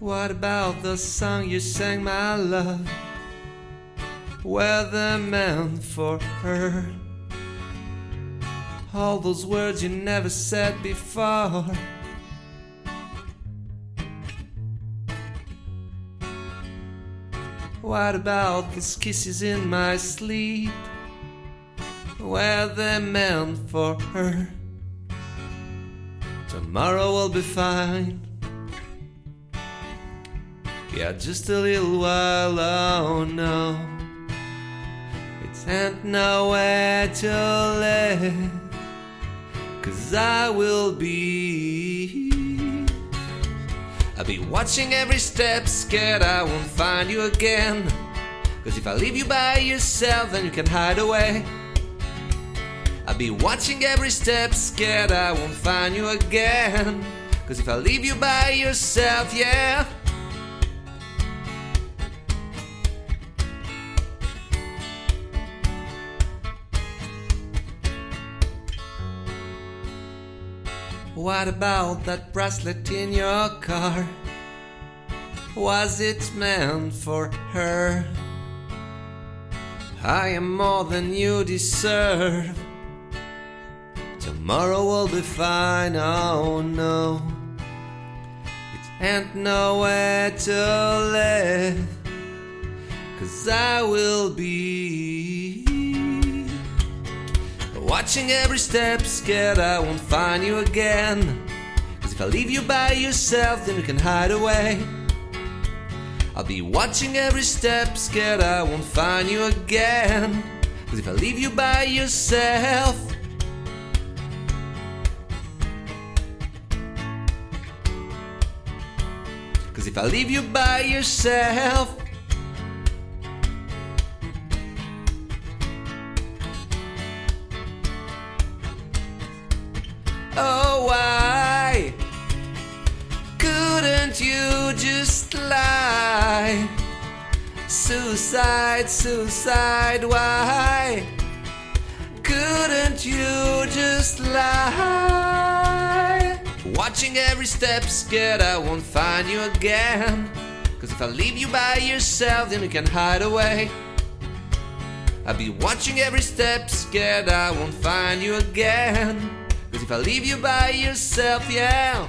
What about the song you sang, my love? Were they meant for her? All those words you never said before. What about those kisses in my sleep? Were they meant for her? Tomorrow will be fine. Yeah, just a little while, oh no. It ain't nowhere to live. Cause I will be. I'll be watching every step, scared I won't find you again. Cause if I leave you by yourself, then you can hide away. I'll be watching every step, scared I won't find you again. Cause if I leave you by yourself, yeah. What about that bracelet in your car? Was it meant for her? I am more than you deserve. Tomorrow will be fine, oh no. It ain't nowhere to live. Cause I will be watching every step, scared I won't find you again. Cause if I leave you by yourself, then you can hide away. I'll be watching every step, scared I won't find you again. Cause if I leave you by yourself, Cause if I leave you by yourself, oh, why couldn't you just lie? Suicide, suicide, why couldn't you just lie? Watching every step, scared I won't find you again. Cause if I leave you by yourself, then you can hide away. I'll be watching every step, scared I won't find you again. Cause if I leave you by yourself, yeah.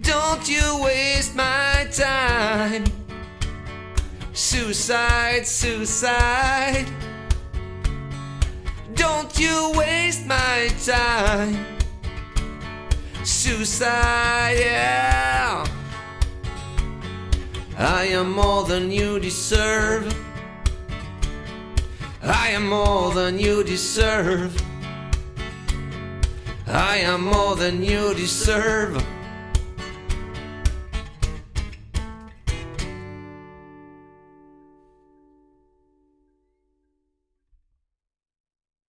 Don't you waste my time. Suicide, suicide. Don't you waste my time. Suicide, yeah. I am more than you deserve. I am more than you deserve. I am more than you deserve.